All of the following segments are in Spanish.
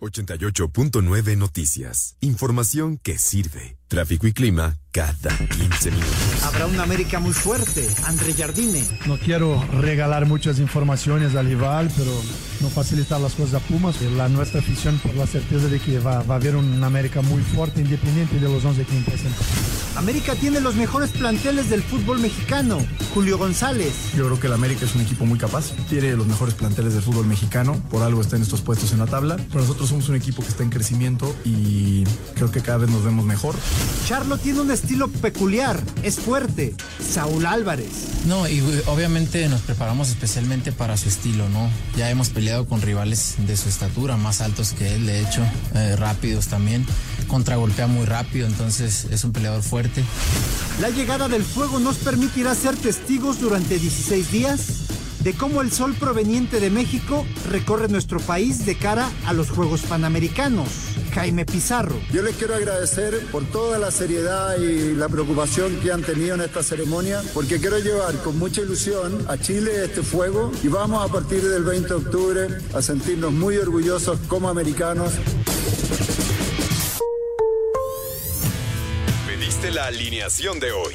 88.9 Noticias. Información que sirve. Tráfico y clima cada 15 minutos. Habrá una América muy fuerte. André Jardine. No quiero regalar muchas informaciones al rival, pero no facilitar las cosas a Pumas. La nuestra afición por la certeza de que va, va a haber una América muy fuerte, independiente de los 11 que empiezan. América tiene los mejores planteles del fútbol mexicano. Julio González. Yo creo que el América es un equipo muy capaz. Tiene los mejores planteles del fútbol mexicano. Por algo está en estos puestos en la tabla. Pero nosotros somos un equipo que está en crecimiento y creo que cada vez nos vemos mejor. Charlo tiene un estilo peculiar. Es fuerte. Saúl Álvarez. No, y obviamente nos preparamos especialmente para su estilo, ¿no? Ya hemos peleado con rivales de su estatura, más altos que él, de hecho, eh, rápidos también. Contragolpea muy rápido, entonces es un peleador fuerte. La llegada del fuego nos permitirá ser testigos durante 16 días de cómo el sol proveniente de México recorre nuestro país de cara a los Juegos Panamericanos. Jaime Pizarro. Yo les quiero agradecer por toda la seriedad y la preocupación que han tenido en esta ceremonia, porque quiero llevar con mucha ilusión a Chile este fuego y vamos a partir del 20 de octubre a sentirnos muy orgullosos como americanos. Pediste la alineación de hoy.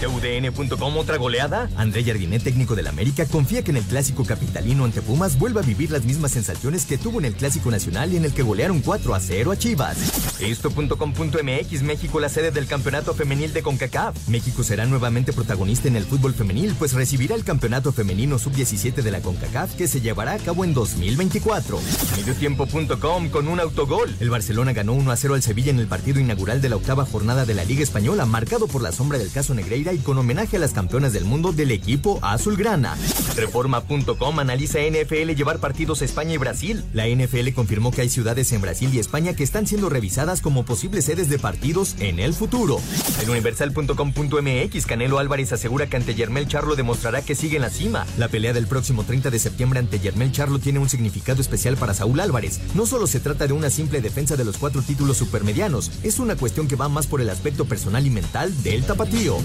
TUDN.com otra goleada. André Jardinet, técnico del América, confía que en el clásico capitalino ante Pumas vuelva a vivir las mismas sensaciones que tuvo en el clásico nacional y en el que golearon 4 a 0 a Chivas. Esto.com.mx México la sede del campeonato femenil de CONCACAF. México será nuevamente protagonista en el fútbol femenil, pues recibirá el campeonato femenino sub-17 de la CONCACAF que se llevará a cabo en 2024. Mediotiempo.com con un autogol. El Barcelona ganó 1 a 0 al Sevilla en el partido inaugural de la octava jornada de la Liga Española, marcado por la sombra del caso Negreira y con homenaje a las campeonas del mundo del equipo azulgrana. Reforma.com analiza NFL llevar partidos a España y Brasil. La NFL confirmó que hay ciudades en Brasil y España que están siendo revisadas como posibles sedes de partidos en el futuro. En universal.com.mx Canelo Álvarez asegura que ante Yermel Charlo demostrará que sigue en la cima. La pelea del próximo 30 de septiembre ante Yermel Charlo tiene un significado especial para Saúl Álvarez. No solo se trata de una simple defensa de los cuatro títulos supermedianos, es una cuestión que va más por el aspecto personal y mental del tapatío.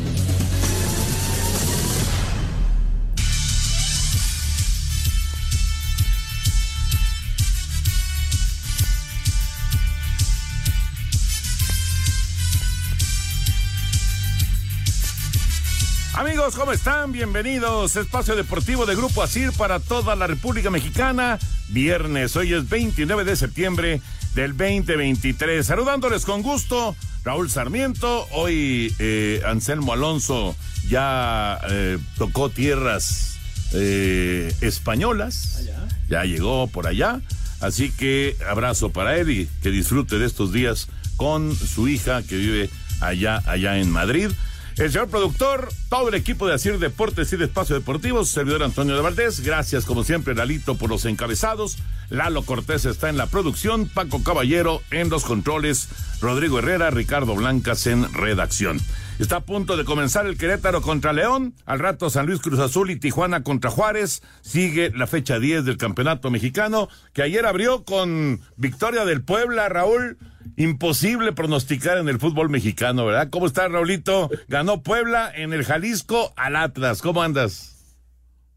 Amigos, ¿cómo están? Bienvenidos. Espacio Deportivo de Grupo Asir para toda la República Mexicana. Viernes, hoy es 29 de septiembre del 2023. Saludándoles con gusto, Raúl Sarmiento. Hoy eh, Anselmo Alonso ya eh, tocó tierras eh, españolas. Ya llegó por allá. Así que abrazo para él y que disfrute de estos días con su hija que vive allá, allá en Madrid. El señor productor, todo el equipo de Asir Deportes y de Espacio Deportivo, servidor Antonio de Valdés. Gracias, como siempre, Lalito, por los encabezados. Lalo Cortés está en la producción, Paco Caballero en los controles, Rodrigo Herrera, Ricardo Blancas en redacción. Está a punto de comenzar el Querétaro contra León, al rato San Luis Cruz Azul y Tijuana contra Juárez. Sigue la fecha 10 del Campeonato Mexicano, que ayer abrió con victoria del Puebla, Raúl. Imposible pronosticar en el fútbol mexicano, ¿verdad? ¿Cómo está, Raulito? Ganó Puebla en el Jalisco al Atlas. ¿Cómo andas?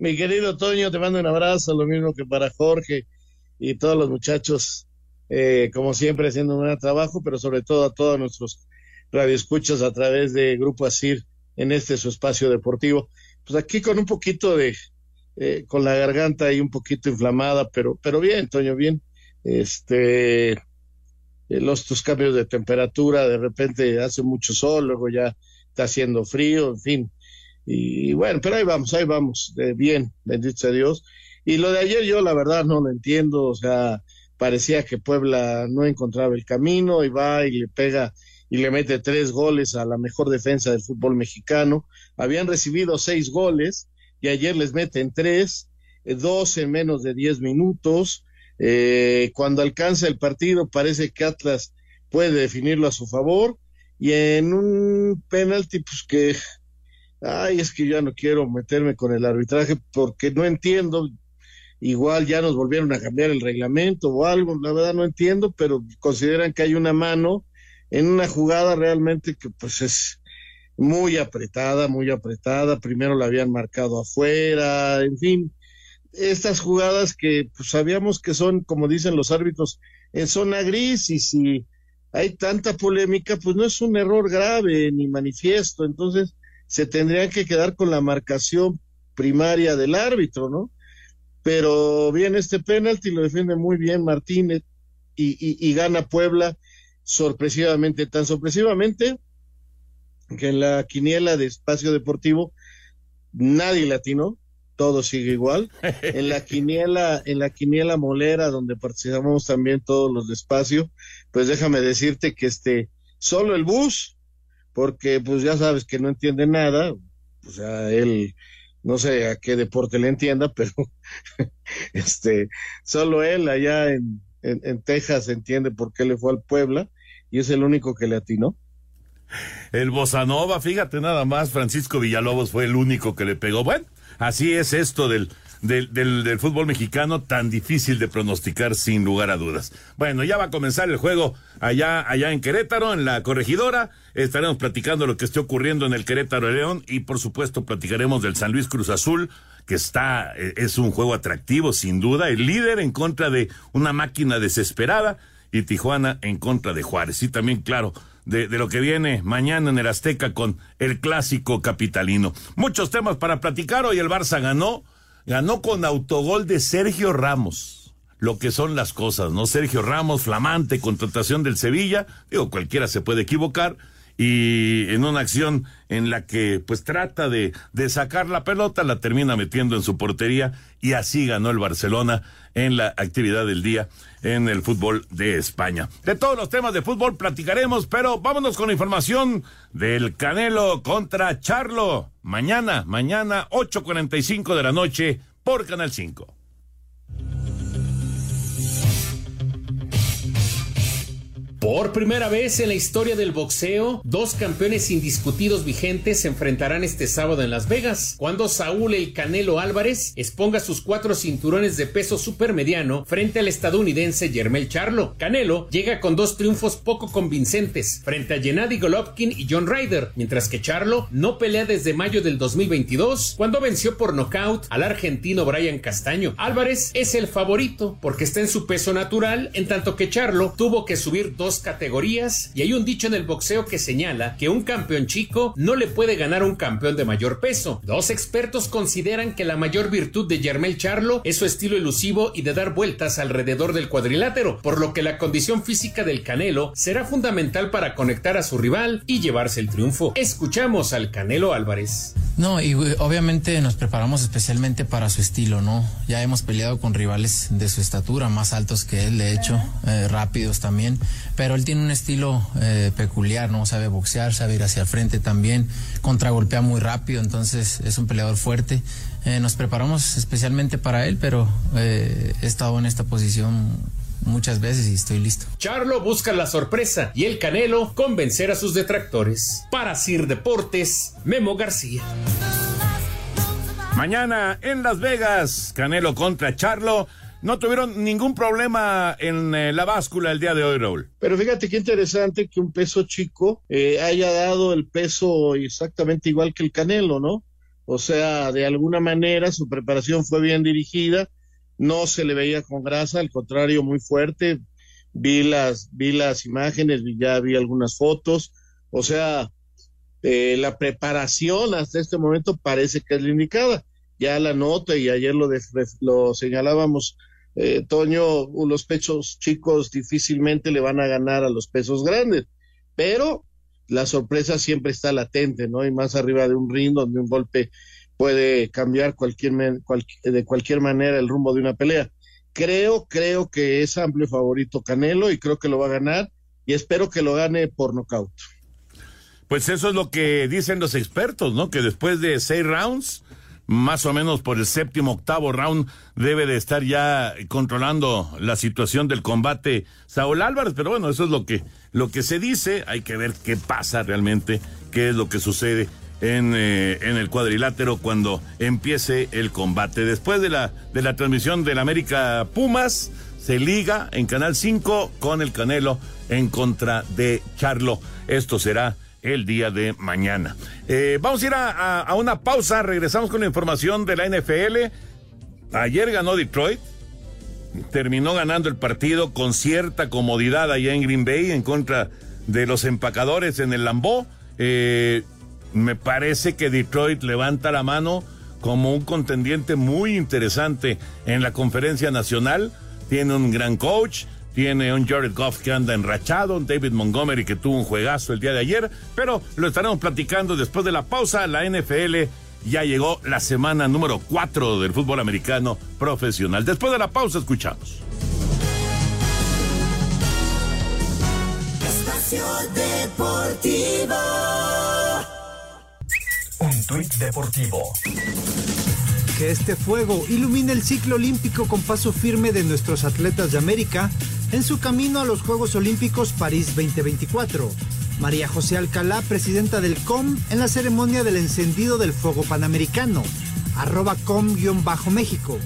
Mi querido Toño, te mando un abrazo, lo mismo que para Jorge y todos los muchachos, eh, como siempre, haciendo un gran trabajo, pero sobre todo a todos nuestros radioescuchas a través de Grupo Asir en este su espacio deportivo. pues aquí con un poquito de, eh, con la garganta ahí un poquito inflamada, pero, pero bien, Toño, bien. Este, eh, los tus cambios de temperatura, de repente hace mucho sol, luego ya está haciendo frío, en fin. Y, bueno, pero ahí vamos, ahí vamos, bien, bendito sea Dios. Y lo de ayer yo la verdad no lo entiendo, o sea, parecía que Puebla no encontraba el camino y va y le pega y le mete tres goles a la mejor defensa del fútbol mexicano. Habían recibido seis goles y ayer les meten tres, eh, dos en menos de diez minutos. Eh, cuando alcanza el partido parece que Atlas puede definirlo a su favor y en un penalti pues que ay es que ya no quiero meterme con el arbitraje porque no entiendo igual ya nos volvieron a cambiar el reglamento o algo la verdad no entiendo pero consideran que hay una mano en una jugada realmente que pues es muy apretada, muy apretada, primero la habían marcado afuera, en fin, estas jugadas que pues, sabíamos que son, como dicen los árbitros, en zona gris y si hay tanta polémica, pues no es un error grave ni manifiesto, entonces se tendrían que quedar con la marcación primaria del árbitro, ¿no? Pero bien, este penalti lo defiende muy bien Martínez y, y gana Puebla sorpresivamente, tan sorpresivamente que en la quiniela de espacio deportivo nadie latino, todo sigue igual. En la quiniela, en la quiniela molera donde participamos también todos los de espacio, pues déjame decirte que este, solo el bus, porque pues ya sabes que no entiende nada, o sea, él no sé a qué deporte le entienda, pero este, solo él allá en, en, en Texas entiende por qué le fue al Puebla y es el único que le atinó. El Bosanova, fíjate nada más, Francisco Villalobos fue el único que le pegó. Bueno, así es esto del, del, del, fútbol mexicano tan difícil de pronosticar sin lugar a dudas. Bueno, ya va a comenzar el juego allá, allá en Querétaro, en la corregidora. Estaremos platicando lo que esté ocurriendo en el Querétaro León y por supuesto platicaremos del San Luis Cruz Azul, que está, eh, es un juego atractivo sin duda, el líder en contra de una máquina desesperada y Tijuana en contra de Juárez. Y también, claro, de, lo que viene mañana en el Azteca con el clásico capitalino. Muchos temas para platicar. Hoy el Barça ganó, ganó con autogol de Sergio Ramos. Lo que son las cosas, ¿no? Sergio Ramos, flamante, contratación del Sevilla. Digo, cualquiera se puede equivocar y en una acción en la que pues trata de, de sacar la pelota, la termina metiendo en su portería y así ganó el Barcelona en la actividad del día en el fútbol de España. De todos los temas de fútbol platicaremos, pero vámonos con la información del Canelo contra Charlo. Mañana, mañana, 8.45 de la noche por Canal 5. Por primera vez en la historia del boxeo, dos campeones indiscutidos vigentes se enfrentarán este sábado en Las Vegas, cuando Saúl El Canelo Álvarez exponga sus cuatro cinturones de peso supermediano frente al estadounidense Yermel Charlo. Canelo llega con dos triunfos poco convincentes frente a Gennady Golovkin y John Ryder, mientras que Charlo no pelea desde mayo del 2022, cuando venció por nocaut al argentino Brian Castaño. Álvarez es el favorito porque está en su peso natural, en tanto que Charlo tuvo que subir dos categorías y hay un dicho en el boxeo que señala que un campeón chico no le puede ganar a un campeón de mayor peso. Dos expertos consideran que la mayor virtud de Yermel Charlo es su estilo elusivo y de dar vueltas alrededor del cuadrilátero, por lo que la condición física del Canelo será fundamental para conectar a su rival y llevarse el triunfo. Escuchamos al Canelo Álvarez. No, y obviamente nos preparamos especialmente para su estilo, ¿no? Ya hemos peleado con rivales de su estatura, más altos que él, de hecho, eh, rápidos también, pero él tiene un estilo eh, peculiar, ¿no? Sabe boxear, sabe ir hacia el frente también, contragolpea muy rápido, entonces es un peleador fuerte. Eh, nos preparamos especialmente para él, pero eh, he estado en esta posición muchas veces y estoy listo. Charlo busca la sorpresa y el Canelo convencer a sus detractores. Para Sir Deportes, Memo García. Mañana en Las Vegas, Canelo contra Charlo no tuvieron ningún problema en eh, la báscula el día de hoy, Raúl. Pero fíjate qué interesante que un peso chico eh, haya dado el peso exactamente igual que el Canelo, ¿no? O sea, de alguna manera su preparación fue bien dirigida, no se le veía con grasa, al contrario, muy fuerte. Vi las, vi las imágenes, ya vi algunas fotos. O sea, eh, la preparación hasta este momento parece que es la indicada. Ya la nota y ayer lo, lo señalábamos, eh, Toño, los pechos chicos difícilmente le van a ganar a los pesos grandes, pero la sorpresa siempre está latente, ¿no? Y más arriba de un ring donde un golpe puede cambiar cualquier, de cualquier manera el rumbo de una pelea. Creo, creo que es amplio favorito Canelo y creo que lo va a ganar y espero que lo gane por nocaut. Pues eso es lo que dicen los expertos, ¿no? Que después de seis rounds, más o menos por el séptimo, octavo round, debe de estar ya controlando la situación del combate Saúl Álvarez. Pero bueno, eso es lo que, lo que se dice. Hay que ver qué pasa realmente, qué es lo que sucede en, eh, en el cuadrilátero cuando empiece el combate. Después de la, de la transmisión del América Pumas, se liga en Canal 5 con el Canelo en contra de Charlo. Esto será el día de mañana. Eh, vamos a ir a, una pausa, regresamos con la información de la NFL. Ayer ganó Detroit, terminó ganando el partido con cierta comodidad allá en Green Bay en contra de los empacadores en el Lambó. Eh, me parece que Detroit levanta la mano como un contendiente muy interesante en la conferencia nacional. Tiene un gran coach, tiene un Jared Goff que anda enrachado, un David Montgomery que tuvo un juegazo el día de ayer, pero lo estaremos platicando después de la pausa. La NFL ya llegó la semana número 4 del fútbol americano profesional. Después de la pausa escuchamos. Espacio Deportivo. Un tuit deportivo. Que este fuego ilumine el ciclo olímpico con paso firme de nuestros atletas de América en su camino a los Juegos Olímpicos París 2024. María José Alcalá, presidenta del COM, en la ceremonia del encendido del fuego panamericano. Arroba com-méxico.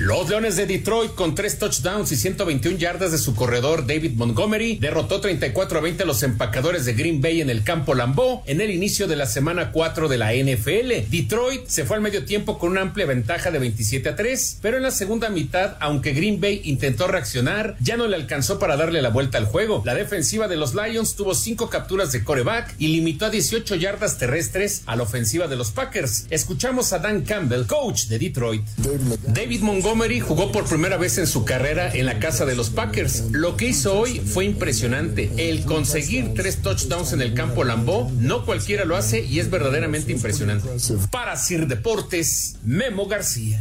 Los Leones de Detroit con tres touchdowns y 121 yardas de su corredor David Montgomery derrotó 34 a 20 a los empacadores de Green Bay en el campo Lambeau en el inicio de la semana 4 de la NFL. Detroit se fue al medio tiempo con una amplia ventaja de 27 a 3, pero en la segunda mitad, aunque Green Bay intentó reaccionar, ya no le alcanzó para darle la vuelta al juego. La defensiva de los Lions tuvo cinco capturas de coreback y limitó a 18 yardas terrestres a la ofensiva de los Packers. Escuchamos a Dan Campbell, coach de Detroit. David Montgomery Montgomery jugó por primera vez en su carrera en la casa de los Packers. Lo que hizo hoy fue impresionante. El conseguir tres touchdowns en el campo Lambeau, no cualquiera lo hace y es verdaderamente impresionante. Para Sir Deportes, Memo García.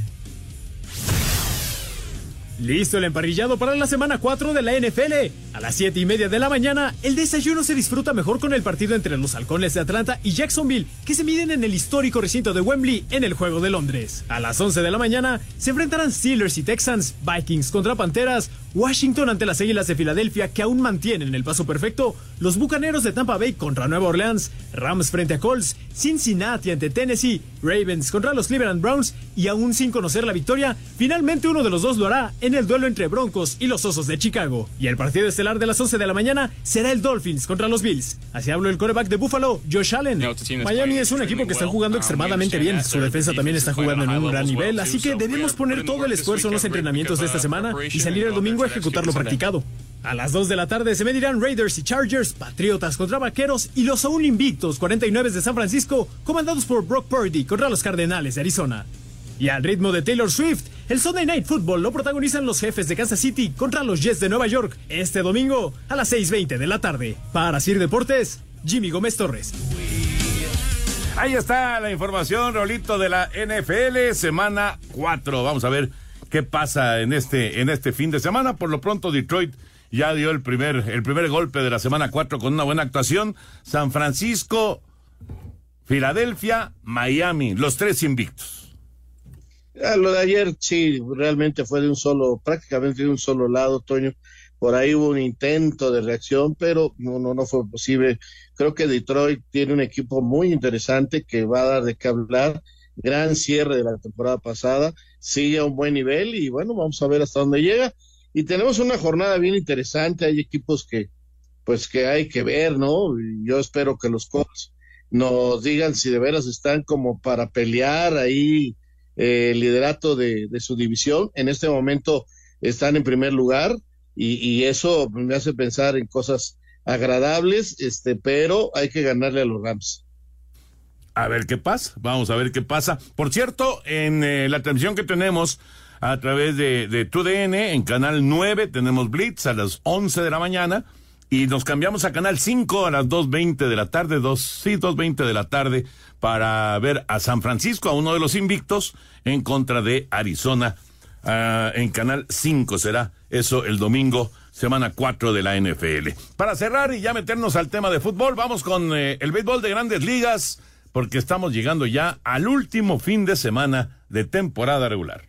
Listo el emparrillado para la semana 4 de la NFL. A las 7 y media de la mañana, el desayuno se disfruta mejor con el partido entre los halcones de Atlanta y Jacksonville, que se miden en el histórico recinto de Wembley en el Juego de Londres. A las 11 de la mañana, se enfrentarán Steelers y Texans, Vikings contra Panteras, Washington ante las Águilas de Filadelfia que aún mantienen el paso perfecto, los Bucaneros de Tampa Bay contra Nueva Orleans, Rams frente a Colts, Cincinnati ante Tennessee, Ravens contra los Cleveland Browns y aún sin conocer la victoria, finalmente uno de los dos lo hará en el duelo entre Broncos y los Osos de Chicago. Y el partido estelar de las 11 de la mañana será el Dolphins contra los Bills. Así habló el coreback de Buffalo, Josh Allen. Miami es un equipo que está jugando extremadamente bien, su defensa también está jugando en un gran nivel, así que debemos poner todo el esfuerzo en los entrenamientos de esta semana y salir el domingo a ejecutar lo practicado. A las 2 de la tarde se medirán Raiders y Chargers, Patriotas contra Vaqueros y los aún invictos 49 de San Francisco, comandados por Brock Purdy contra los Cardenales de Arizona. Y al ritmo de Taylor Swift, el Sunday Night Football lo protagonizan los jefes de Kansas City contra los Jets de Nueva York este domingo a las 6.20 de la tarde. Para Sir Deportes, Jimmy Gómez Torres. Ahí está la información, Rolito, de la NFL, semana 4. Vamos a ver qué pasa en este, en este fin de semana. Por lo pronto, Detroit ya dio el primer, el primer golpe de la semana 4 con una buena actuación. San Francisco, Filadelfia, Miami, los tres invictos. Lo de ayer sí, realmente fue de un solo, prácticamente de un solo lado, Toño. Por ahí hubo un intento de reacción, pero no, no, no fue posible. Creo que Detroit tiene un equipo muy interesante que va a dar de qué hablar. Gran cierre de la temporada pasada, sigue a un buen nivel y bueno, vamos a ver hasta dónde llega y tenemos una jornada bien interesante. Hay equipos que, pues, que hay que ver, ¿no? yo espero que los Colts nos digan si de veras están como para pelear ahí eh, liderato de, de, su división. En este momento están en primer lugar y, eso me hace pensar en cosas agradables, este, pero hay que ganarle a los Rams. A ver qué pasa, vamos a ver qué pasa. Por cierto, en eh, la transmisión que tenemos a través de, de TUDN, en Canal 9 tenemos Blitz a las 11 de la mañana y nos cambiamos a Canal 5 a las 2.20 de la tarde, dos, sí, 2.20 de la tarde, para ver a San Francisco, a uno de los invictos, en contra de Arizona. Uh, en Canal 5 será eso el domingo, semana 4 de la NFL. Para cerrar y ya meternos al tema de fútbol, vamos con eh, el béisbol de grandes ligas, porque estamos llegando ya al último fin de semana de temporada regular.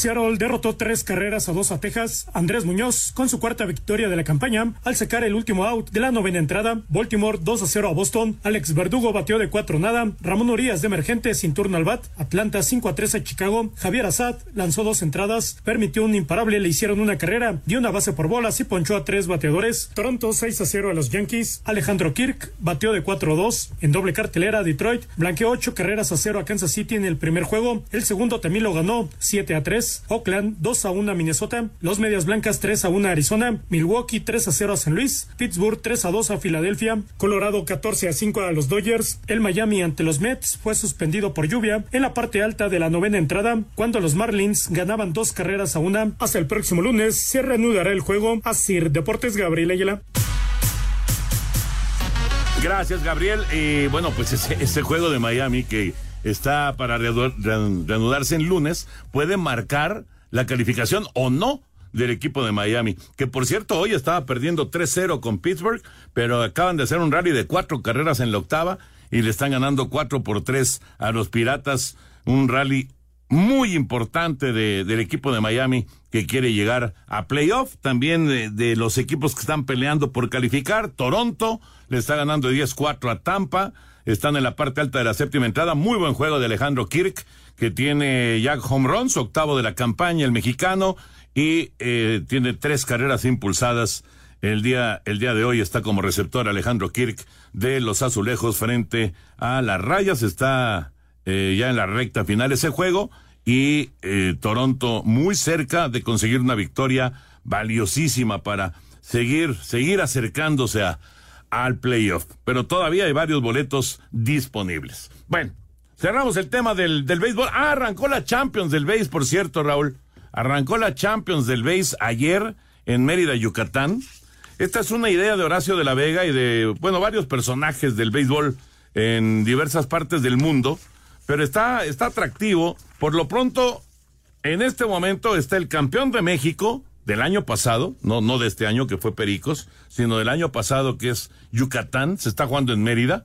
Seattle derrotó tres carreras a dos a Texas. Andrés Muñoz con su cuarta victoria de la campaña al sacar el último out de la novena entrada. Baltimore 2 a 0 a Boston. Alex Verdugo batió de cuatro nada. Ramón Urias de emergente sin turno al bat. Atlanta 5 a 3 a Chicago. Javier Assad lanzó dos entradas. Permitió un imparable. Le hicieron una carrera. Dio una base por bolas y ponchó a tres bateadores. Toronto 6 a 0 a los Yankees. Alejandro Kirk batió de 4 a 2. En doble cartelera Detroit blanqueó ocho carreras a 0 a Kansas City en el primer juego. El segundo también lo ganó 7 a 3. Oakland 2 a 1 a Minnesota, los Medias Blancas 3 a 1 a Arizona, Milwaukee 3 a 0 a San Luis, Pittsburgh 3 a 2 a Filadelfia, Colorado 14 a 5 a los Dodgers, el Miami ante los Mets fue suspendido por lluvia en la parte alta de la novena entrada, cuando los Marlins ganaban dos carreras a una. Hasta el próximo lunes se reanudará el juego. Sir Deportes Gabriel Ayala. Gracias, Gabriel. Y bueno, pues ese, ese juego de Miami que está para reanudarse en lunes, puede marcar la calificación o no del equipo de Miami, que por cierto hoy estaba perdiendo 3-0 con Pittsburgh, pero acaban de hacer un rally de cuatro carreras en la octava y le están ganando 4 por 3 a los Piratas, un rally muy importante de, del equipo de Miami que quiere llegar a playoff, también de, de, los equipos que están peleando por calificar, Toronto le está ganando 10-4 a Tampa, están en la parte alta de la séptima entrada. Muy buen juego de Alejandro Kirk, que tiene ya home runs, octavo de la campaña, el mexicano, y eh, tiene tres carreras impulsadas. El día, el día de hoy está como receptor Alejandro Kirk de los azulejos frente a las rayas. Está eh, ya en la recta final ese juego y eh, Toronto muy cerca de conseguir una victoria valiosísima para seguir, seguir acercándose a, al playoff, pero todavía hay varios boletos disponibles. Bueno, cerramos el tema del, del béisbol. Ah, arrancó la Champions del Béis, por cierto, Raúl. Arrancó la Champions del Béis ayer en Mérida, Yucatán. Esta es una idea de Horacio de la Vega y de, bueno, varios personajes del béisbol en diversas partes del mundo, pero está, está atractivo. Por lo pronto, en este momento está el campeón de México, del año pasado, no, no de este año que fue Pericos, sino del año pasado que es Yucatán, se está jugando en Mérida.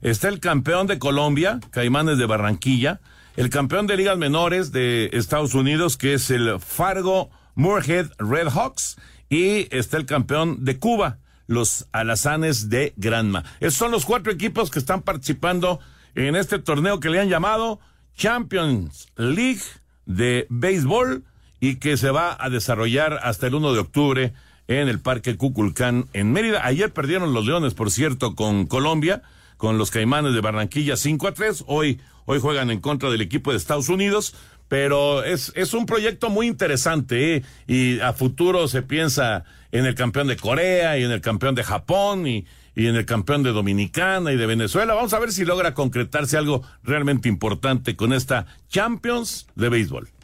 Está el campeón de Colombia, Caimanes de Barranquilla, el campeón de ligas menores de Estados Unidos, que es el Fargo Moorhead Red Hawks, y está el campeón de Cuba, los Alazanes de Granma. Esos son los cuatro equipos que están participando en este torneo que le han llamado Champions League de béisbol y que se va a desarrollar hasta el 1 de octubre en el Parque Cuculcán en Mérida. Ayer perdieron los Leones, por cierto, con Colombia, con los Caimanes de Barranquilla 5 a 3. Hoy, hoy juegan en contra del equipo de Estados Unidos, pero es, es un proyecto muy interesante ¿eh? y a futuro se piensa en el campeón de Corea y en el campeón de Japón y, y en el campeón de Dominicana y de Venezuela. Vamos a ver si logra concretarse algo realmente importante con esta Champions de béisbol.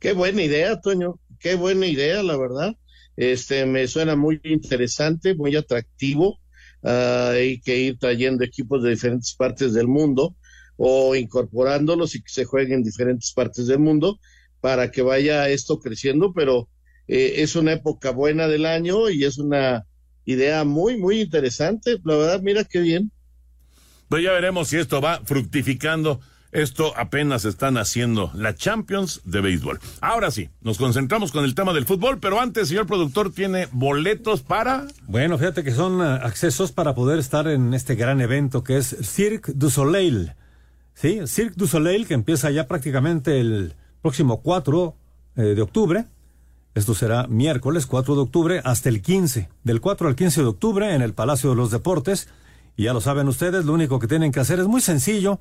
Qué buena idea, Toño. Qué buena idea, la verdad. Este me suena muy interesante, muy atractivo. Uh, hay que ir trayendo equipos de diferentes partes del mundo o incorporándolos y que se jueguen en diferentes partes del mundo para que vaya esto creciendo, pero eh, es una época buena del año y es una idea muy, muy interesante. La verdad, mira qué bien. Pues ya veremos si esto va fructificando esto apenas están haciendo la Champions de béisbol. Ahora sí, nos concentramos con el tema del fútbol, pero antes, señor productor, tiene boletos para. Bueno, fíjate que son uh, accesos para poder estar en este gran evento que es Cirque du Soleil. Sí, Cirque du Soleil, que empieza ya prácticamente el próximo 4 eh, de octubre. Esto será miércoles 4 de octubre hasta el 15. Del 4 al 15 de octubre en el Palacio de los Deportes. Y ya lo saben ustedes, lo único que tienen que hacer es muy sencillo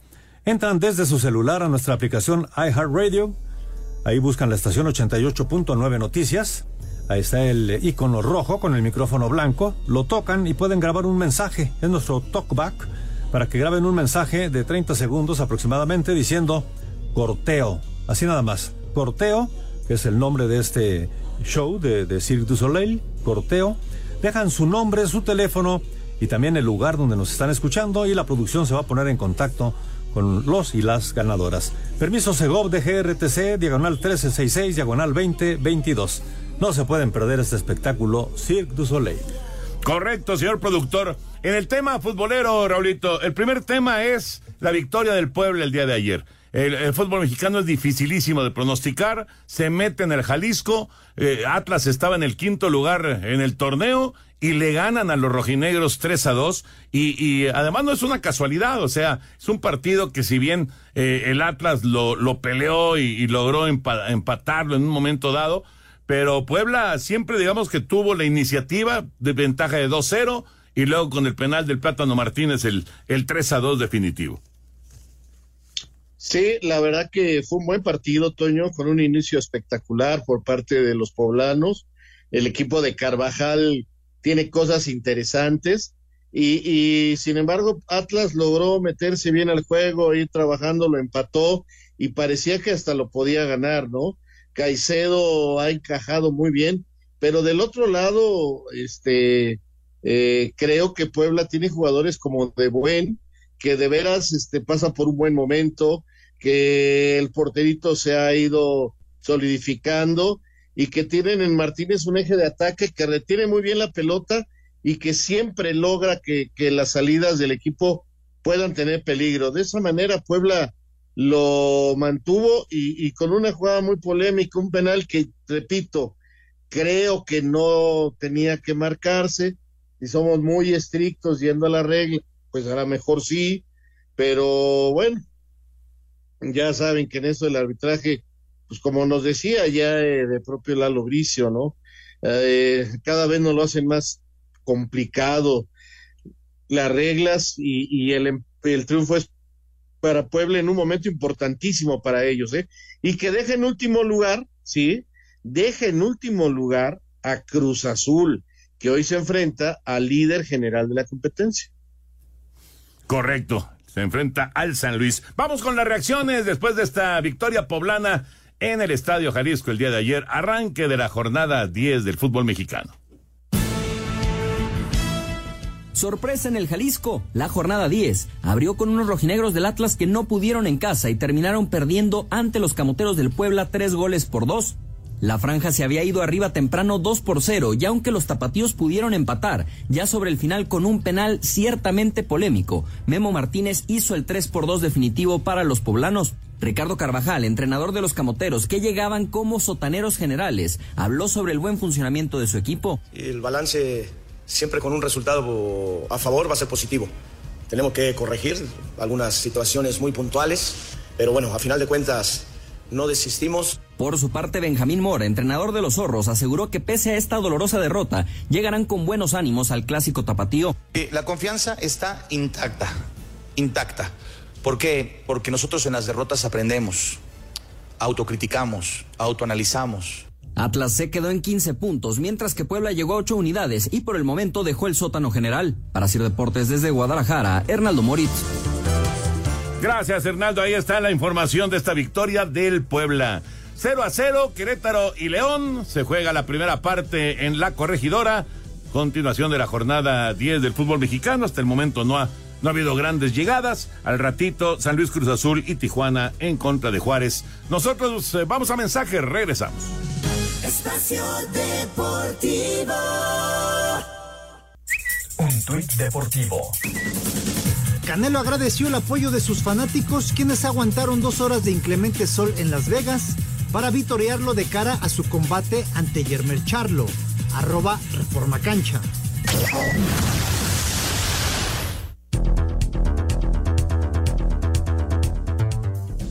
Entran desde su celular a nuestra aplicación iHeartRadio, Ahí buscan la estación 88.9 Noticias. Ahí está el icono rojo con el micrófono blanco. Lo tocan y pueden grabar un mensaje. Es nuestro talkback para que graben un mensaje de 30 segundos aproximadamente diciendo corteo. Así nada más. Corteo, que es el nombre de este show de, de Cirque du Soleil. Corteo. Dejan su nombre, su teléfono y también el lugar donde nos están escuchando y la producción se va a poner en contacto con los y las ganadoras. Permiso Segov de GRTC, diagonal 1366, diagonal 2022. No se pueden perder este espectáculo Cirque du Soleil. Correcto, señor productor. En el tema futbolero, Raulito, el primer tema es la victoria del pueblo el día de ayer. El, fútbol mexicano es dificilísimo de pronosticar. Se mete en el Jalisco. Eh, Atlas estaba en el quinto lugar en el torneo y le ganan a los rojinegros 3 a 2. Y, además no es una casualidad. O sea, es un partido que, si bien eh, el Atlas lo, lo peleó y, logró empa empatarlo en un momento dado, pero Puebla siempre, digamos que tuvo la iniciativa de ventaja de 2-0 y luego con el penal del Plátano Martínez el, el 3 a 2 definitivo. Sí, la verdad que fue un buen partido, Toño, con un inicio espectacular por parte de los poblanos. El equipo de Carvajal tiene cosas interesantes y, sin embargo Atlas logró meterse bien al juego, ir trabajando, lo empató y parecía que hasta lo podía ganar, ¿no? Caicedo ha encajado muy bien, pero del otro lado, este, eh, creo que Puebla tiene jugadores como de buen, que de veras este, pasa por un buen momento, que el porterito se ha ido solidificando y que tienen en Martínez un eje de ataque que retiene muy bien la pelota y que siempre logra que, las salidas del equipo puedan tener peligro. De esa manera, Puebla lo mantuvo y, con una jugada muy polémica, un penal que, repito, creo que no tenía que marcarse, y somos muy estrictos yendo a la regla, pues a lo mejor sí, pero bueno, ya saben que en eso del arbitraje, pues como nos decía ya eh, de propio Lalo Bricio, ¿no? Eh, cada vez nos lo hacen más complicado las reglas y, y el, el triunfo es para Puebla en un momento importantísimo para ellos, ¿eh? Y que deje en último lugar, ¿sí? Deje en último lugar a Cruz Azul, que hoy se enfrenta al líder general de la competencia. Correcto, se enfrenta al San Luis. Vamos con las reacciones después de esta victoria poblana en el Estadio Jalisco el día de ayer, arranque de la jornada 10 del fútbol mexicano. Sorpresa en el Jalisco. La jornada 10 abrió con unos rojinegros del Atlas que no pudieron en casa y terminaron perdiendo ante los camoteros del Puebla tres goles por dos. La franja se había ido arriba temprano 2 por 0 y aunque los tapatíos pudieron empatar, ya sobre el final con un penal ciertamente polémico, Memo Martínez hizo el 3 por 2 definitivo para los poblanos. Ricardo Carvajal, entrenador de los camoteros que llegaban como sotaneros generales, habló sobre el buen funcionamiento de su equipo. El balance siempre con un resultado a favor va a ser positivo. Tenemos que corregir algunas situaciones muy puntuales, pero bueno, a final de cuentas no desistimos. Por su parte, Benjamín Mora, entrenador de los zorros, aseguró que pese a esta dolorosa derrota, llegarán con buenos ánimos al clásico tapatío. Eh, la confianza está intacta, intacta. ¿Por qué? Porque nosotros en las derrotas aprendemos, autocriticamos, autoanalizamos. Atlas se quedó en 15 puntos, mientras que Puebla llegó a 8 unidades y por el momento dejó el sótano general. Para Sir Deportes desde Guadalajara, Hernaldo Moritz. Gracias, Hernaldo. Ahí está la información de esta victoria del Puebla. 0 a 0, Querétaro y León. Se juega la primera parte en la corregidora. Continuación de la jornada 10 del fútbol mexicano. Hasta el momento no ha, no ha habido grandes llegadas. Al ratito, San Luis Cruz Azul y Tijuana en contra de Juárez. Nosotros eh, vamos a mensaje, regresamos. Espacio Deportivo. Un tuit deportivo. Canelo agradeció el apoyo de sus fanáticos, quienes aguantaron dos horas de inclemente sol en Las Vegas para vitorearlo de cara a su combate ante Yermer Charlo. Arroba Reforma Cancha.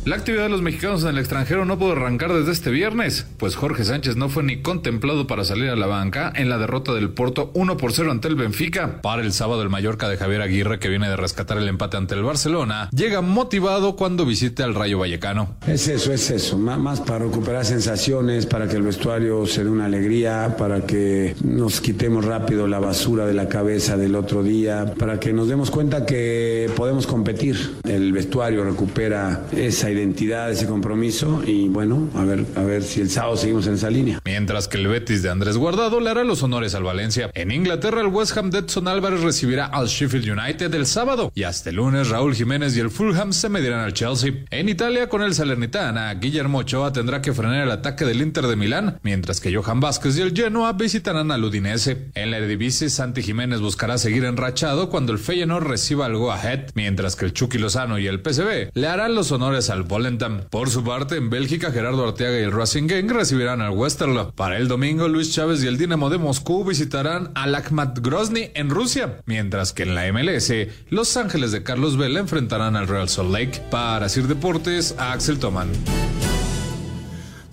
La actividad de los mexicanos en el extranjero no pudo arrancar desde este viernes, pues Jorge Sánchez no fue ni contemplado para salir a la banca en la derrota del Porto 1 por 0 ante el Benfica. Para el sábado el Mallorca de Javier Aguirre, que viene de rescatar el empate ante el Barcelona, llega motivado cuando visite al Rayo Vallecano. Es eso, es eso, más para recuperar sensaciones, para que el vestuario se dé una alegría, para que nos quitemos rápido la basura de la cabeza del otro día, para que nos demos cuenta que podemos competir. El vestuario recupera esa identidad, ese compromiso y bueno, a ver, a ver si el sábado seguimos en esa línea. Mientras que el Betis de Andrés Guardado le hará los honores al Valencia. En Inglaterra, el West Ham de Edson Álvarez recibirá al Sheffield United el sábado y hasta el lunes Raúl Jiménez y el Fulham se medirán al Chelsea. En Italia, con el Salernitana, Guillermo Ochoa tendrá que frenar el ataque del Inter de Milán, mientras que Johan Vázquez y el Genoa visitarán al Udinese. En la Eredivisie, Santi Jiménez buscará seguir enrachado cuando el Feyenoord reciba el Go Ahead, mientras que el Chucky Lozano y el PSV le harán los honores al Volendam. Por su parte, en Bélgica, Gerardo Arteaga y el Racing Gang recibirán al Westerlo. Para el domingo, Luis Chávez y el Dinamo de Moscú visitarán al Akhmat Grozny en Rusia, mientras que en la MLS, Los Ángeles de Carlos Vela enfrentarán al Real Salt Lake. Para Sir Deportes, Axel Toman.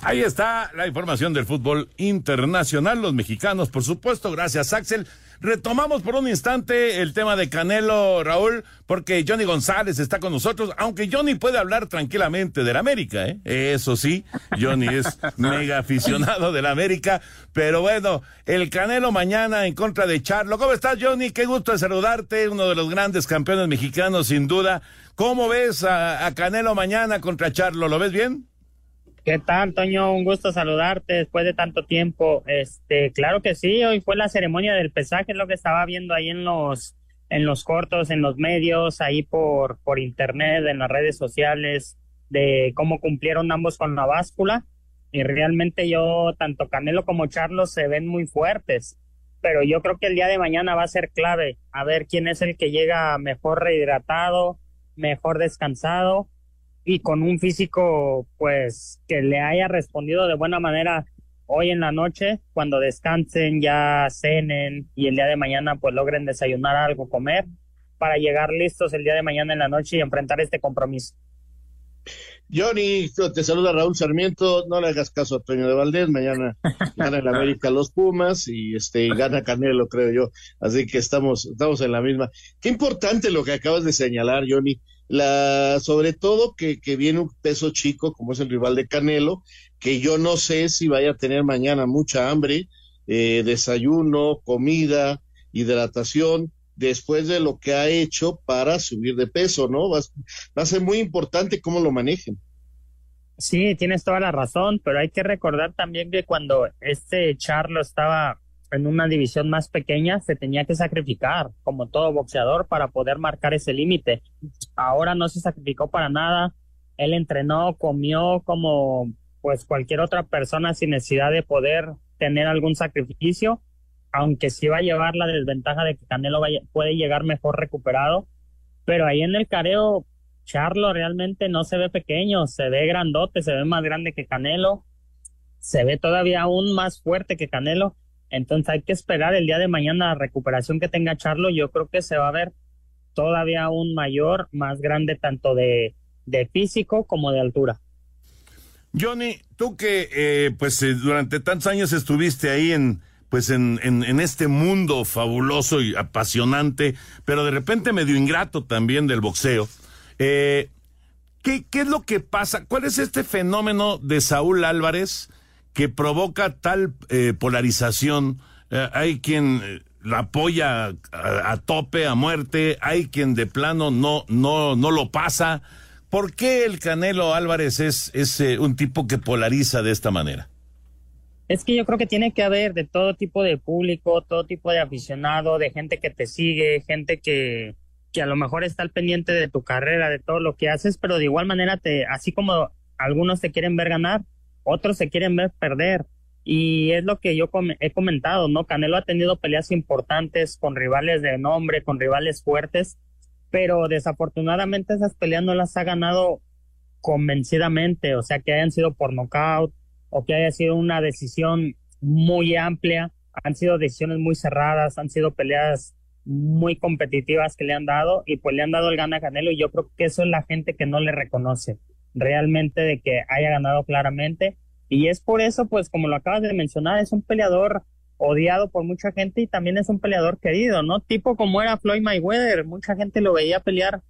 Ahí está la información del fútbol internacional, los mexicanos, por supuesto, gracias Axel. Retomamos por un instante el tema de Canelo, Raúl, porque Johnny González está con nosotros, aunque Johnny puede hablar tranquilamente del América, ¿eh? Eso sí, Johnny es mega aficionado del América, pero bueno, el Canelo mañana en contra de Charlo. ¿Cómo estás, Johnny? Qué gusto de saludarte, uno de los grandes campeones mexicanos, sin duda. ¿Cómo ves a, a Canelo mañana contra Charlo? ¿Lo ves bien? ¿Qué tal, Toño? Un gusto saludarte después de tanto tiempo. Este, claro que sí, hoy fue la ceremonia del pesaje, es lo que estaba viendo ahí en los, en los cortos, en los medios, ahí por, por internet, en las redes sociales, de cómo cumplieron ambos con la báscula. Y realmente yo, tanto Canelo como Charlos se ven muy fuertes. Pero yo creo que el día de mañana va a ser clave, a ver quién es el que llega mejor rehidratado, mejor descansado y con un físico pues que le haya respondido de buena manera hoy en la noche, cuando descansen, ya cenen y el día de mañana pues logren desayunar algo, comer, para llegar listos el día de mañana en la noche y enfrentar este compromiso. Johnny, te saluda Raúl Sarmiento, no le hagas caso a Toño de Valdés, mañana gana en América los Pumas y este gana Canelo, creo yo, así que estamos, estamos en la misma. Qué importante lo que acabas de señalar, Johnny, la, sobre todo que, que viene un peso chico como es el rival de Canelo, que yo no sé si vaya a tener mañana mucha hambre, eh, desayuno, comida, hidratación, después de lo que ha hecho para subir de peso, ¿no? Va, a ser muy importante cómo lo manejen. Sí, tienes toda la razón, pero hay que recordar también que cuando este Charlo estaba en una división más pequeña se tenía que sacrificar, como todo boxeador, para poder marcar ese límite. Ahora no se sacrificó para nada. Él entrenó, comió como pues cualquier otra persona sin necesidad de poder tener algún sacrificio, aunque sí va a llevar la desventaja de que Canelo puede llegar mejor recuperado. Pero ahí en el careo, Charlo realmente no se ve pequeño, se ve grandote, se ve más grande que Canelo, se ve todavía aún más fuerte que Canelo entonces hay que esperar el día de mañana la recuperación que tenga Charlo. Yo creo que se va a ver todavía aún mayor, más grande tanto de, de físico como de altura. Johnny, tú que eh, pues eh, durante tantos años estuviste ahí en pues en, en, este mundo fabuloso y apasionante, pero de repente medio ingrato también del boxeo. Eh, ¿qué, ¿Qué es lo que pasa? ¿Cuál es este fenómeno de Saúl Álvarez? que provoca tal eh, polarización. Eh, hay quien la apoya a, tope, a muerte, hay quien de plano no, no, no lo pasa. ¿Por qué el Canelo Álvarez es, es un tipo que polariza de esta manera? Es que yo creo que tiene que haber de todo tipo de público, todo tipo de aficionado, de gente que te sigue, gente que, que a lo mejor está al pendiente de tu carrera, de todo lo que haces, pero de igual manera te, así como algunos te quieren ver ganar, otros se quieren ver perder. Y es lo que yo he comentado, ¿no? Canelo ha tenido peleas importantes con rivales de nombre, con rivales fuertes, pero desafortunadamente esas peleas no las ha ganado convencidamente, o sea, que hayan sido por nocaut o que haya sido una decisión muy amplia, han sido decisiones muy cerradas, han sido peleas muy competitivas que le han dado y pues le han dado el gana a Canelo y yo creo que eso es la gente que no le reconoce realmente de que haya ganado claramente. Y es por eso, pues como lo acabas de mencionar, es un peleador odiado por mucha gente y también es un peleador querido, ¿no? Tipo como era Floyd Mayweather, mucha gente lo veía pelear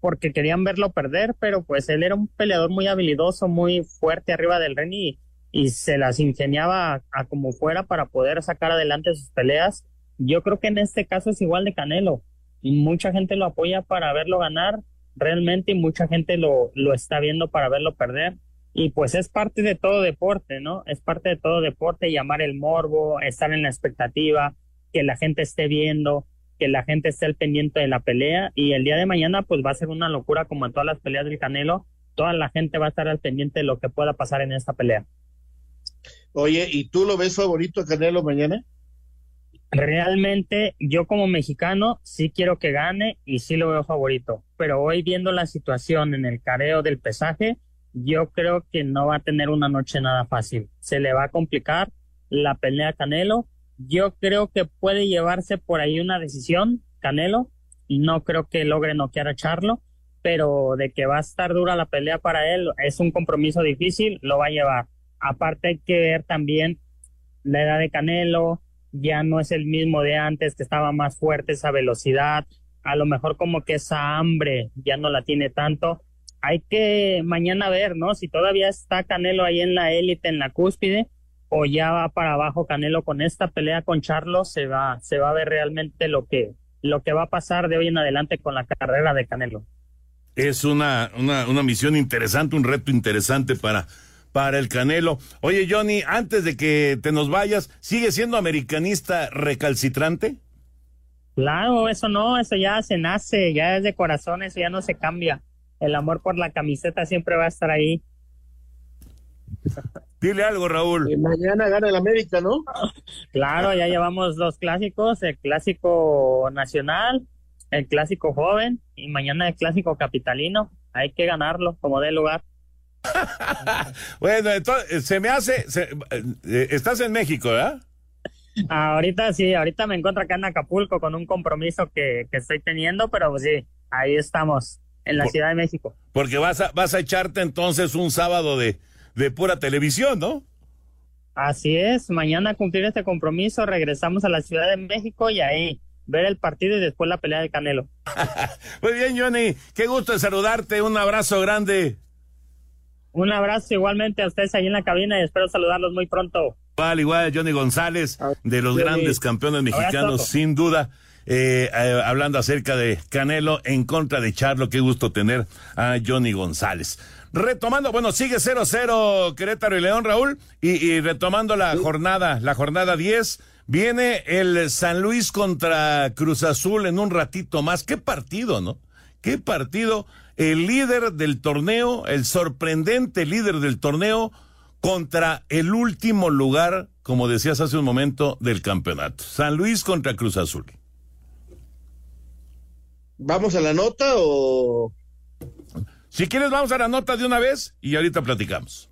porque querían verlo perder, pero pues él era un peleador muy habilidoso, muy fuerte arriba del ring y, y se las ingeniaba a, como fuera para poder sacar adelante sus peleas. Yo creo que en este caso es igual de Canelo. Y mucha gente lo apoya para verlo ganar realmente y mucha gente lo, lo está viendo para verlo perder. Y pues es parte de todo deporte, ¿no? Es parte de todo deporte, llamar el morbo, estar en la expectativa, que la gente esté viendo, que la gente esté al pendiente de la pelea y el día de mañana pues va a ser una locura como en todas las peleas del Canelo, toda la gente va a estar al pendiente de lo que pueda pasar en esta pelea. Oye, ¿y tú lo ves favorito a Canelo mañana? Realmente yo como mexicano sí quiero que gane y sí lo veo favorito, pero hoy viendo la situación en el careo del pesaje, yo creo que no va a tener una noche nada fácil. Se le va a complicar la pelea a Canelo yo creo que puede llevarse por ahí una decisión, Canelo. No creo que logre noquear a Charlo, pero de que va a estar dura la pelea para él, es un compromiso difícil, lo va a llevar. Aparte hay que ver también la edad de Canelo, ya no es el mismo de antes, que estaba más fuerte esa velocidad, a lo mejor como que esa hambre ya no la tiene tanto. Hay que mañana ver, ¿no? Si todavía está Canelo ahí en la élite, en la cúspide, o ya va para abajo Canelo con esta pelea con Charlos, se va, se va a ver realmente lo que, lo que va a pasar de hoy en adelante con la carrera de Canelo. Es una, una, una misión interesante, un reto interesante para, para el Canelo. Oye, Johnny, antes de que te nos vayas, ¿sigue siendo americanista recalcitrante? Claro, eso no, eso ya se nace, ya es de corazón, eso ya no se cambia. El amor por la camiseta siempre va a estar ahí. Dile algo, Raúl. mañana gana el América, ¿no? Claro, ya llevamos dos clásicos, el clásico nacional, el clásico joven y mañana el clásico capitalino. Hay que ganarlo como dé lugar. bueno, entonces se me hace, eh, estás en México, ¿verdad? Ahorita sí, ahorita me encuentro acá en Acapulco con un compromiso que, que estoy teniendo, pero pues sí, ahí estamos, en la Ciudad de México. Porque vas a, vas a echarte entonces un sábado de, de pura televisión, ¿no? Así es, mañana cumplir este compromiso, regresamos a la Ciudad de México y ahí ver el partido y después la pelea de Canelo. Muy bien, Johnny, qué gusto de saludarte, un abrazo grande. Un abrazo igualmente a ustedes ahí en la cabina y espero saludarlos muy pronto. Igual, igual, Johnny González, de los grandes campeones mexicanos, sin duda. Eh, eh, hablando acerca de Canelo en contra de Charlo, qué gusto tener a Johnny González. Retomando, bueno, sigue 0-0 Querétaro y León, Raúl, y, retomando la jornada, la jornada 10, viene el San Luis contra Cruz Azul en un ratito más. Qué partido, ¿no? Qué partido. El líder del torneo, el sorprendente líder del torneo, contra el último lugar, como decías hace un momento, del campeonato. San Luis contra Cruz Azul. ¿Vamos a la nota o...? Si quieres, vamos a la nota de una vez y ahorita platicamos.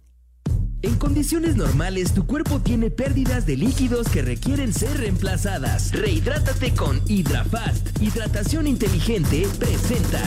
En condiciones normales, tu cuerpo tiene pérdidas de líquidos que requieren ser reemplazadas. Rehidrátate con HidraFast. Hidratación inteligente presenta.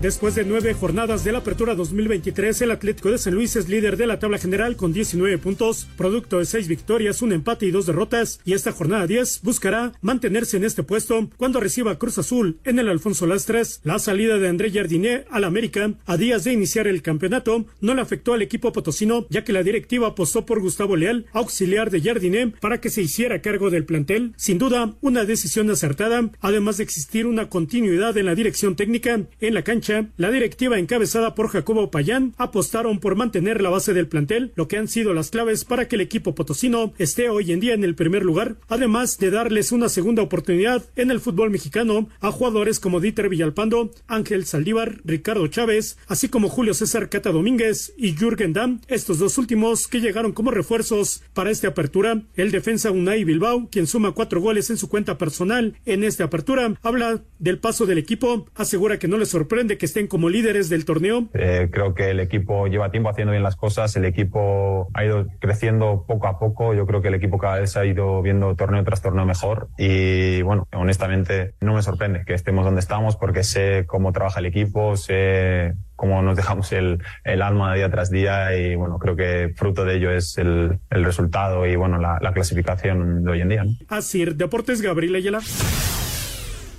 Después de nueve jornadas de la apertura 2023, el Atlético de San Luis es líder de la tabla general con 19 puntos, producto de seis victorias, un empate y dos derrotas, y esta jornada 10 buscará mantenerse en este puesto cuando reciba Cruz Azul en el Alfonso Lastres. La salida de André Jardiné al América a días de iniciar el campeonato no le afectó al equipo potosino, ya que la directiva apostó por Gustavo Leal, auxiliar de Jardiné, para que se hiciera cargo del plantel. Sin duda, una decisión acertada, además de existir una continuidad en la dirección técnica en la cancha la directiva encabezada por Jacobo Payán apostaron por mantener la base del plantel, lo que han sido las claves para que el equipo potosino esté hoy en día en el primer lugar, además de darles una segunda oportunidad en el fútbol mexicano a jugadores como Dieter Villalpando, Ángel Saldívar, Ricardo Chávez, así como Julio César Cata Domínguez y Jürgen Damm, estos dos últimos que llegaron como refuerzos para esta apertura. El defensa Unai Bilbao, quien suma cuatro goles en su cuenta personal en esta apertura, habla del paso del equipo, asegura que no le sorprende que estén como líderes del torneo. Eh, creo que el equipo lleva tiempo haciendo bien las cosas, el equipo ha ido creciendo poco a poco, yo creo que el equipo cada vez ha ido viendo torneo tras torneo mejor y bueno, honestamente no me sorprende que estemos donde estamos porque sé cómo trabaja el equipo, sé cómo nos dejamos el, el alma día tras día y bueno, creo que fruto de ello es el, el resultado y bueno, la, la clasificación de hoy en día. ¿no? Así, Deportes Gabriel Ayala.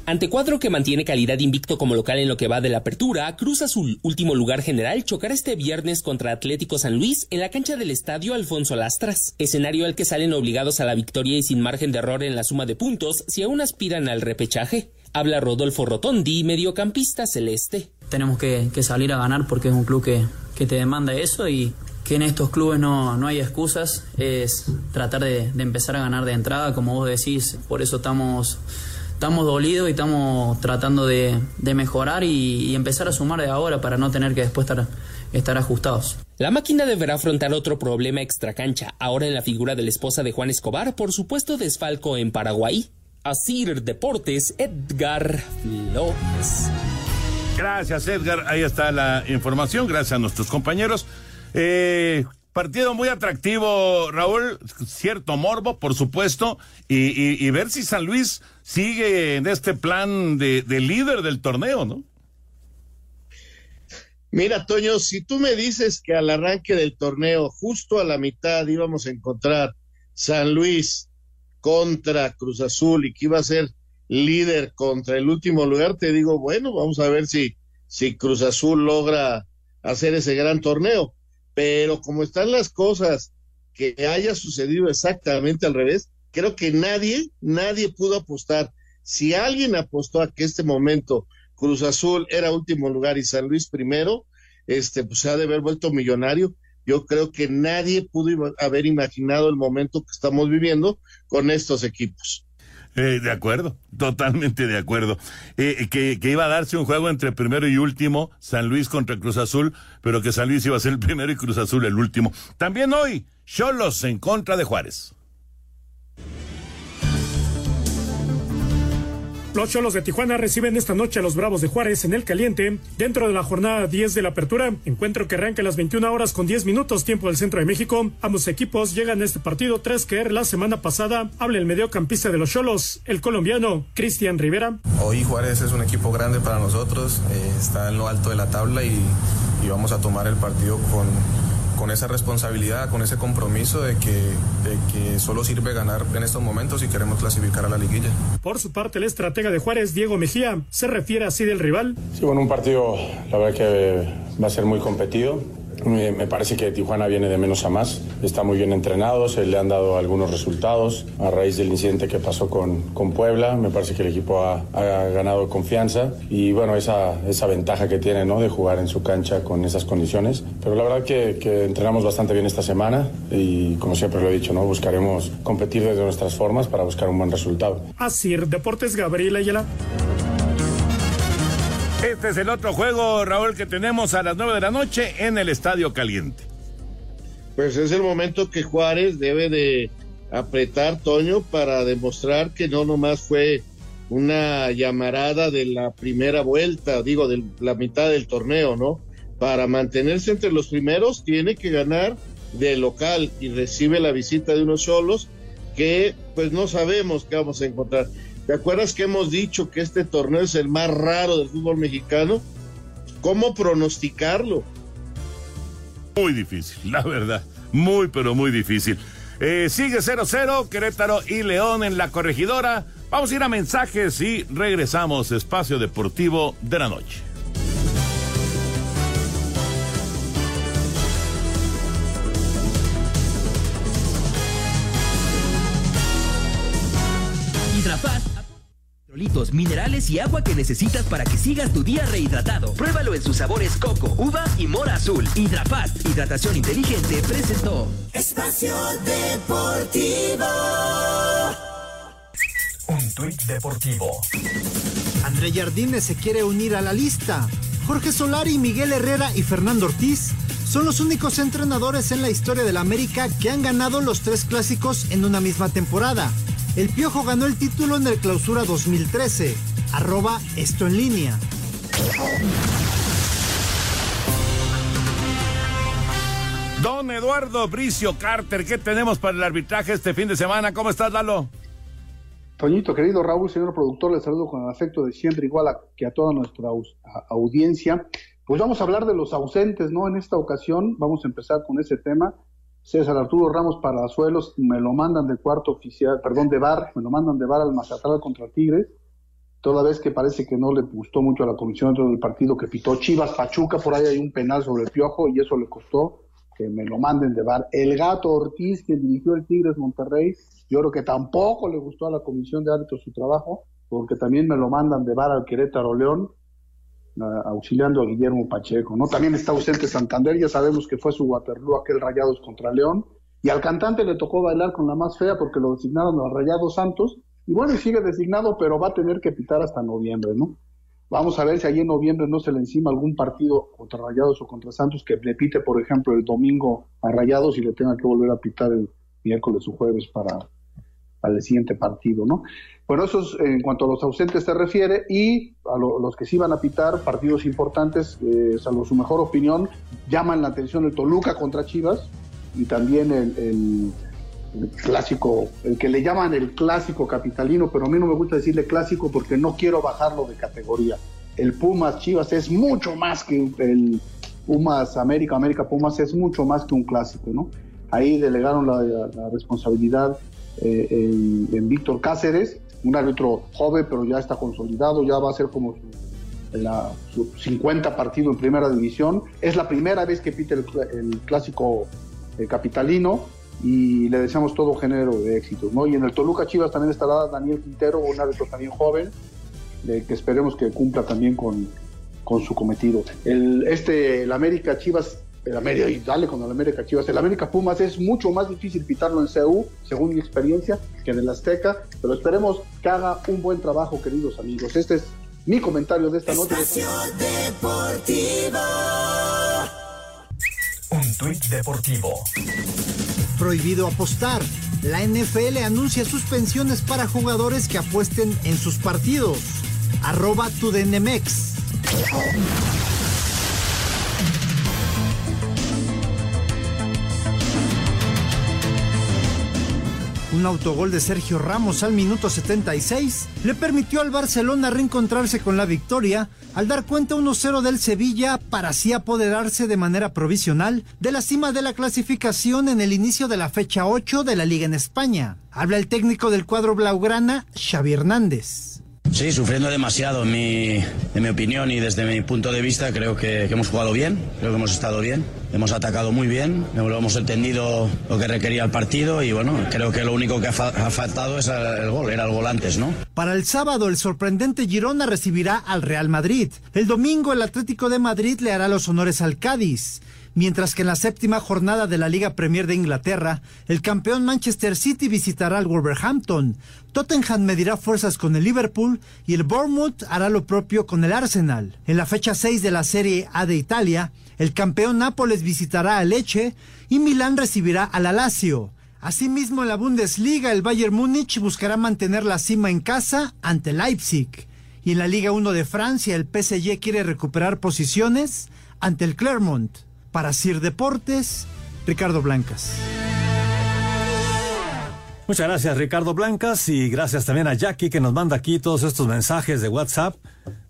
Ante cuadro que mantiene calidad invicto como local en lo que va de la apertura, Cruz Azul, último lugar general, chocará este viernes contra Atlético San Luis en la cancha del estadio Alfonso Lastras, escenario al que salen obligados a la victoria y sin margen de error en la suma de puntos si aún aspiran al repechaje. Habla Rodolfo Rotondi, mediocampista celeste. Tenemos que, salir a ganar porque es un club que, que te demanda eso y que en estos clubes no, no hay excusas, es tratar de, de empezar a ganar de entrada, como vos decís, por eso estamos estamos dolidos y estamos tratando de, de mejorar y, y, empezar a sumar de ahora para no tener que después estar, estar ajustados. La máquina deberá afrontar otro problema extracancha, ahora en la figura de la esposa de Juan Escobar, por supuesto desfalco en Paraguay. Asir Deportes, Edgar Flores. Gracias, Edgar. Ahí está la información. Gracias a nuestros compañeros. Eh, Partido muy atractivo, Raúl, cierto morbo, por supuesto, y, ver si San Luis sigue en este plan de, de, líder del torneo, ¿no? Mira, Toño, si tú me dices que al arranque del torneo, justo a la mitad, íbamos a encontrar San Luis contra Cruz Azul y que iba a ser líder contra el último lugar, te digo, bueno, vamos a ver si, si Cruz Azul logra hacer ese gran torneo pero como están las cosas, que haya sucedido exactamente al revés, creo que nadie, nadie pudo apostar. Si alguien apostó a que este momento Cruz Azul era último lugar y San Luis primero, este, pues se ha de haber vuelto millonario. Yo creo que nadie pudo haber imaginado el momento que estamos viviendo con estos equipos. Eh, de acuerdo, totalmente de acuerdo. Eh, que, que, iba a darse un juego entre primero y último, San Luis contra Cruz Azul, pero que San Luis iba a ser el primero y Cruz Azul el último. También hoy, Cholos en contra de Juárez. Los Cholos de Tijuana reciben esta noche a los Bravos de Juárez en el caliente, dentro de la jornada 10 de la apertura, encuentro que arranca las 21 horas con 10 minutos tiempo del centro de México. Ambos equipos llegan a este partido tras caer la semana pasada. Habla el mediocampista de los Cholos, el colombiano Cristian Rivera. Hoy Juárez es un equipo grande para nosotros, eh, está en lo alto de la tabla y vamos a tomar el partido con con esa responsabilidad, con ese compromiso de que, de que solo sirve ganar en estos momentos y queremos clasificar a la liguilla. Por su parte, el estratega de Juárez, Diego Mejía, se refiere así del rival. Sí, bueno, un partido, la verdad que va a ser muy competido. Me, me parece que Tijuana viene de menos a más, está muy bien entrenado, se le han dado algunos resultados a raíz del incidente que pasó con, con Puebla. Me parece que el equipo ha, ha, ganado confianza y bueno, esa, esa ventaja que tiene ¿no? de jugar en su cancha con esas condiciones. Pero la verdad que, que entrenamos bastante bien esta semana y como siempre lo he dicho, ¿no? buscaremos competir desde nuestras formas para buscar un buen resultado. Así, Deportes Gabriel Ayala. Este es el otro juego, Raúl, que tenemos a las nueve de la noche en el Estadio Caliente. Pues es el momento que Juárez debe de apretar, Toño, para demostrar que no nomás fue una llamarada de la primera vuelta, digo, de la mitad del torneo, ¿no? Para mantenerse entre los primeros tiene que ganar de local y recibe la visita de unos solos que pues no sabemos qué vamos a encontrar. ¿Te acuerdas que hemos dicho que este torneo es el más raro del fútbol mexicano? ¿Cómo pronosticarlo? Muy difícil, la verdad. Muy, pero muy difícil. Eh, sigue 0-0, Querétaro y León en la corregidora. Vamos a ir a mensajes y regresamos. Espacio Deportivo de la Noche. Hidrafast Electrolitos, minerales y agua que necesitas para que sigas tu día rehidratado. Pruébalo en sus sabores coco, uva y mora azul. Hidrafast, hidratación inteligente, presentó. Espacio Deportivo. Un tuit deportivo. André Jardines se quiere unir a la lista. Jorge Solari, Miguel Herrera y Fernando Ortiz son los únicos entrenadores en la historia de la América que han ganado los tres clásicos en una misma temporada. El Piojo ganó el título en el Clausura 2013. Arroba esto en línea. Don Eduardo Bricio Carter, ¿qué tenemos para el arbitraje este fin de semana? ¿Cómo estás, Lalo? Toñito, querido Raúl, señor productor, les saludo con el afecto de siempre, igual que a toda nuestra audiencia. Pues vamos a hablar de los ausentes, ¿no? En esta ocasión vamos a empezar con ese tema César Arturo Ramos Palazuelos me lo mandan de cuarto oficial, perdón, de bar, me lo mandan de bar al Mazatlán contra Tigres, toda vez que parece que no le gustó mucho a la comisión dentro del partido que pitó Chivas Pachuca, por ahí hay un penal sobre el piojo y eso le costó que me lo manden de bar. El gato Ortiz, quien dirigió el Tigres Monterrey, yo creo que tampoco le gustó a la comisión de árbitros su trabajo, porque también me lo mandan de bar al Querétaro León, auxiliando a Guillermo Pacheco, ¿no? También está ausente Santander, ya sabemos que fue su Waterloo aquel Rayados contra León, y al cantante le tocó bailar con la más fea porque lo designaron a Rayados Santos, y bueno, sigue designado, pero va a tener que pitar hasta noviembre, ¿no? Vamos a ver si allí en noviembre no se le encima algún partido contra Rayados o contra Santos que le pite, por ejemplo, el domingo a Rayados y le tenga que volver a pitar el miércoles o jueves para, el siguiente partido, ¿no? Bueno, eso es en cuanto a los ausentes se refiere y a los que sí van a pitar partidos importantes, eh, salvo su mejor opinión, llaman la atención el Toluca contra Chivas y también el el clásico, el que le llaman el clásico capitalino, pero a mí no me gusta decirle clásico porque no quiero bajarlo de categoría. El Pumas Chivas es mucho más que el Pumas América, América Pumas es mucho más que un clásico, ¿no? Ahí delegaron la, responsabilidad eh, en, Víctor Cáceres, un árbitro joven, pero ya está consolidado, ya va a ser como su, 50 partido en primera división. Es la primera vez que pite el, clásico eh, capitalino y le deseamos todo género de éxitos. ¿no? Y en el Toluca Chivas también estará Daniel Quintero, un árbitro también joven, de, que esperemos que cumpla también con, con su cometido. El, este, el América Chivas, el América, y dale con el América Chivas, el América Pumas es mucho más difícil pitarlo en CU, según mi experiencia, que en el Azteca, pero esperemos que haga un buen trabajo, queridos amigos. Este es mi comentario de esta noche. Un tuit deportivo prohibido apostar. La NFL anuncia suspensiones para jugadores que apuesten en sus partidos. Arroba tu DNMX. Un autogol de Sergio Ramos al minuto 76 le permitió al Barcelona reencontrarse con la victoria al dar cuenta 1-0 del Sevilla para así apoderarse de manera provisional de la cima de la clasificación en el inicio de la fecha 8 de la Liga en España. Habla el técnico del cuadro blaugrana, Xavi Hernández. Sí, sufriendo demasiado en mi, en mi opinión y desde mi punto de vista creo que, hemos jugado bien, creo que hemos estado bien, hemos atacado muy bien, hemos entendido lo que requería el partido y bueno, creo que lo único que ha, faltado es el gol, era el gol antes, ¿no? Para el sábado el sorprendente Girona recibirá al Real Madrid. El domingo el Atlético de Madrid le hará los honores al Cádiz mientras que en la séptima jornada de la Liga Premier de Inglaterra, el campeón Manchester City visitará al Wolverhampton, Tottenham medirá fuerzas con el Liverpool y el Bournemouth hará lo propio con el Arsenal. En la fecha 6 de la Serie A de Italia, el campeón Nápoles visitará a Leche y Milán recibirá al Lazio. Asimismo, en la Bundesliga, el Bayern Múnich buscará mantener la cima en casa ante Leipzig. Y en la Liga 1 de Francia, el PSG quiere recuperar posiciones ante el Clermont. Para Sir Deportes, Ricardo Blancas. Muchas gracias Ricardo Blancas y gracias también a Jackie que nos manda aquí todos estos mensajes de WhatsApp.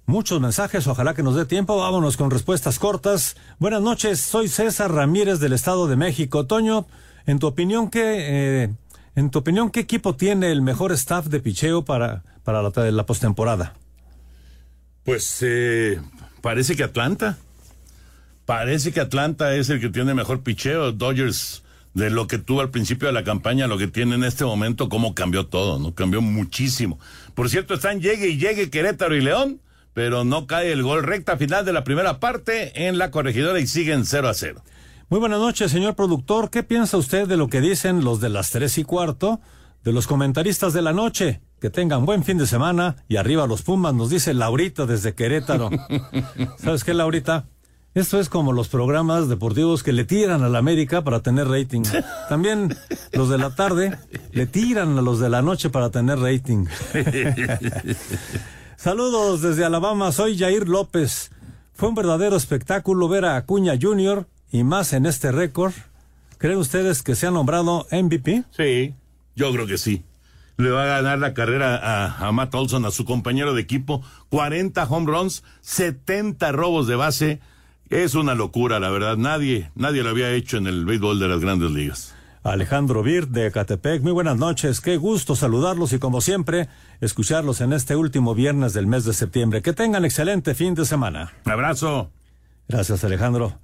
Muchos mensajes, ojalá que nos dé tiempo. Vámonos con respuestas cortas. Buenas noches, soy César Ramírez del Estado de México. Toño, en tu opinión, ¿qué, eh, en tu opinión, ¿qué equipo tiene el mejor staff de picheo para, para la, la postemporada? Pues eh, parece que Atlanta. Parece que Atlanta es el que tiene mejor picheo. Dodgers, de lo que tuvo al principio de la campaña, lo que tiene en este momento, cómo cambió todo, ¿no? Cambió muchísimo. Por cierto, están llegue y llegue Querétaro y León, pero no cae el gol recta final de la primera parte en la corregidora y siguen 0 a 0. Muy buenas noches, señor productor. ¿Qué piensa usted de lo que dicen los de las tres y cuarto, de los comentaristas de la noche? Que tengan buen fin de semana y arriba los Pumas, nos dice Laurita desde Querétaro. ¿Sabes qué, Laurita? Esto es como los programas deportivos que le tiran a la América para tener rating. También los de la tarde le tiran a los de la noche para tener rating. Saludos desde Alabama, soy Jair López. Fue un verdadero espectáculo ver a Acuña Jr. y más en este récord ¿Creen ustedes que se ha nombrado MVP? Sí, yo creo que sí. Le va a ganar la carrera a, a Matt Olson, a su compañero de equipo. 40 home runs, 70 robos de base. Es una locura, la verdad. Nadie, nadie lo había hecho en el béisbol de las grandes ligas. Alejandro Bir de Catepec, muy buenas noches, qué gusto saludarlos y como siempre, escucharlos en este último viernes del mes de septiembre. Que tengan excelente fin de semana. Abrazo. Gracias Alejandro.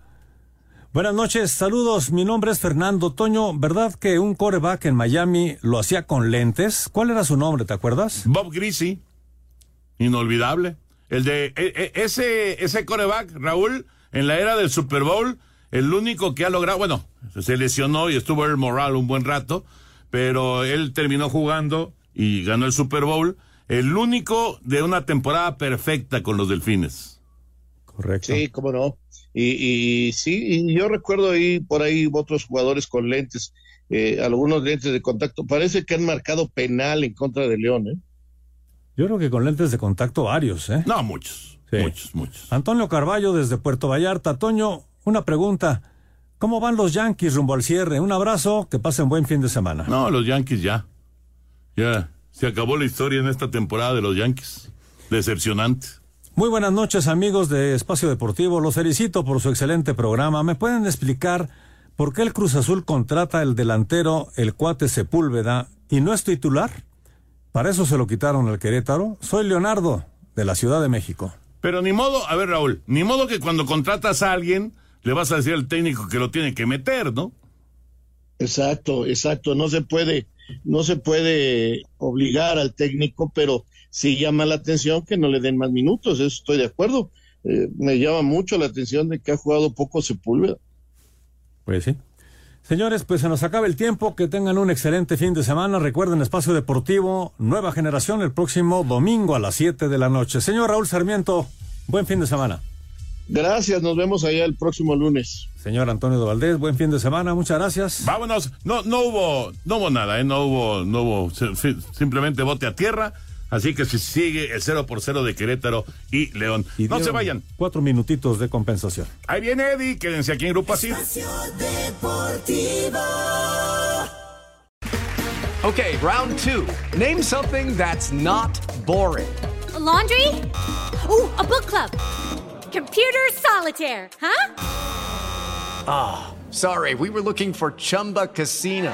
Buenas noches, saludos, mi nombre es Fernando Toño, ¿verdad que un coreback en Miami lo hacía con lentes? ¿Cuál era su nombre, te acuerdas? Bob Greasy, inolvidable. El de e, e, ese, ese coreback, Raúl, en la era del Super Bowl, el único que ha logrado, bueno, se lesionó y estuvo el moral un buen rato, pero él terminó jugando y ganó el Super Bowl, el único de una temporada perfecta con los Delfines. Correcto. Sí, cómo no. Y, y sí, y yo recuerdo ahí por ahí otros jugadores con lentes, eh, algunos lentes de contacto. Parece que han marcado penal en contra de León, ¿eh? Yo creo que con lentes de contacto varios, ¿eh? No, muchos. Sí. Muchos, muchos. Antonio Carballo desde Puerto Vallarta. Toño, una pregunta. ¿Cómo van los Yankees rumbo al cierre? Un abrazo, que pasen buen fin de semana. No, los Yankees ya. Ya, se acabó la historia en esta temporada de los Yankees. Decepcionante. Muy buenas noches amigos de Espacio Deportivo, los felicito por su excelente programa. ¿Me pueden explicar por qué el Cruz Azul contrata el delantero, el cuate Sepúlveda, y no es titular? Para eso se lo quitaron al Querétaro. Soy Leonardo, de la Ciudad de México. Pero ni modo, a ver Raúl, ni modo que cuando contratas a alguien le vas a decir al técnico que lo tiene que meter, ¿no? Exacto, exacto, no se puede, no se puede obligar al técnico, pero sí llama la atención que no le den más minutos, eso estoy de acuerdo. Eh, me llama mucho la atención de que ha jugado poco Sepúlveda. Pues sí. Señores, pues se nos acaba el tiempo, que tengan un excelente fin de semana. Recuerden Espacio Deportivo, Nueva Generación, el próximo domingo a las 7 de la noche. Señor Raúl Sarmiento, buen fin de semana. Gracias, nos vemos allá el próximo lunes. Señor Antonio de Valdés, buen fin de semana, muchas gracias. Vámonos, no, no hubo, no hubo nada, ¿eh? no hubo, no hubo, simplemente bote a tierra. Así que si sigue el 0 por 0 de Querétaro y León. Y no se vayan. Cuatro minutitos de compensación. Ahí viene Eddie, quédense aquí en Grupo Así. Okay, round two. Name something that's not boring. A laundry? Ooh, a book club. Computer solitaire, huh? Ah, oh, sorry, we were looking for Chumba Casino.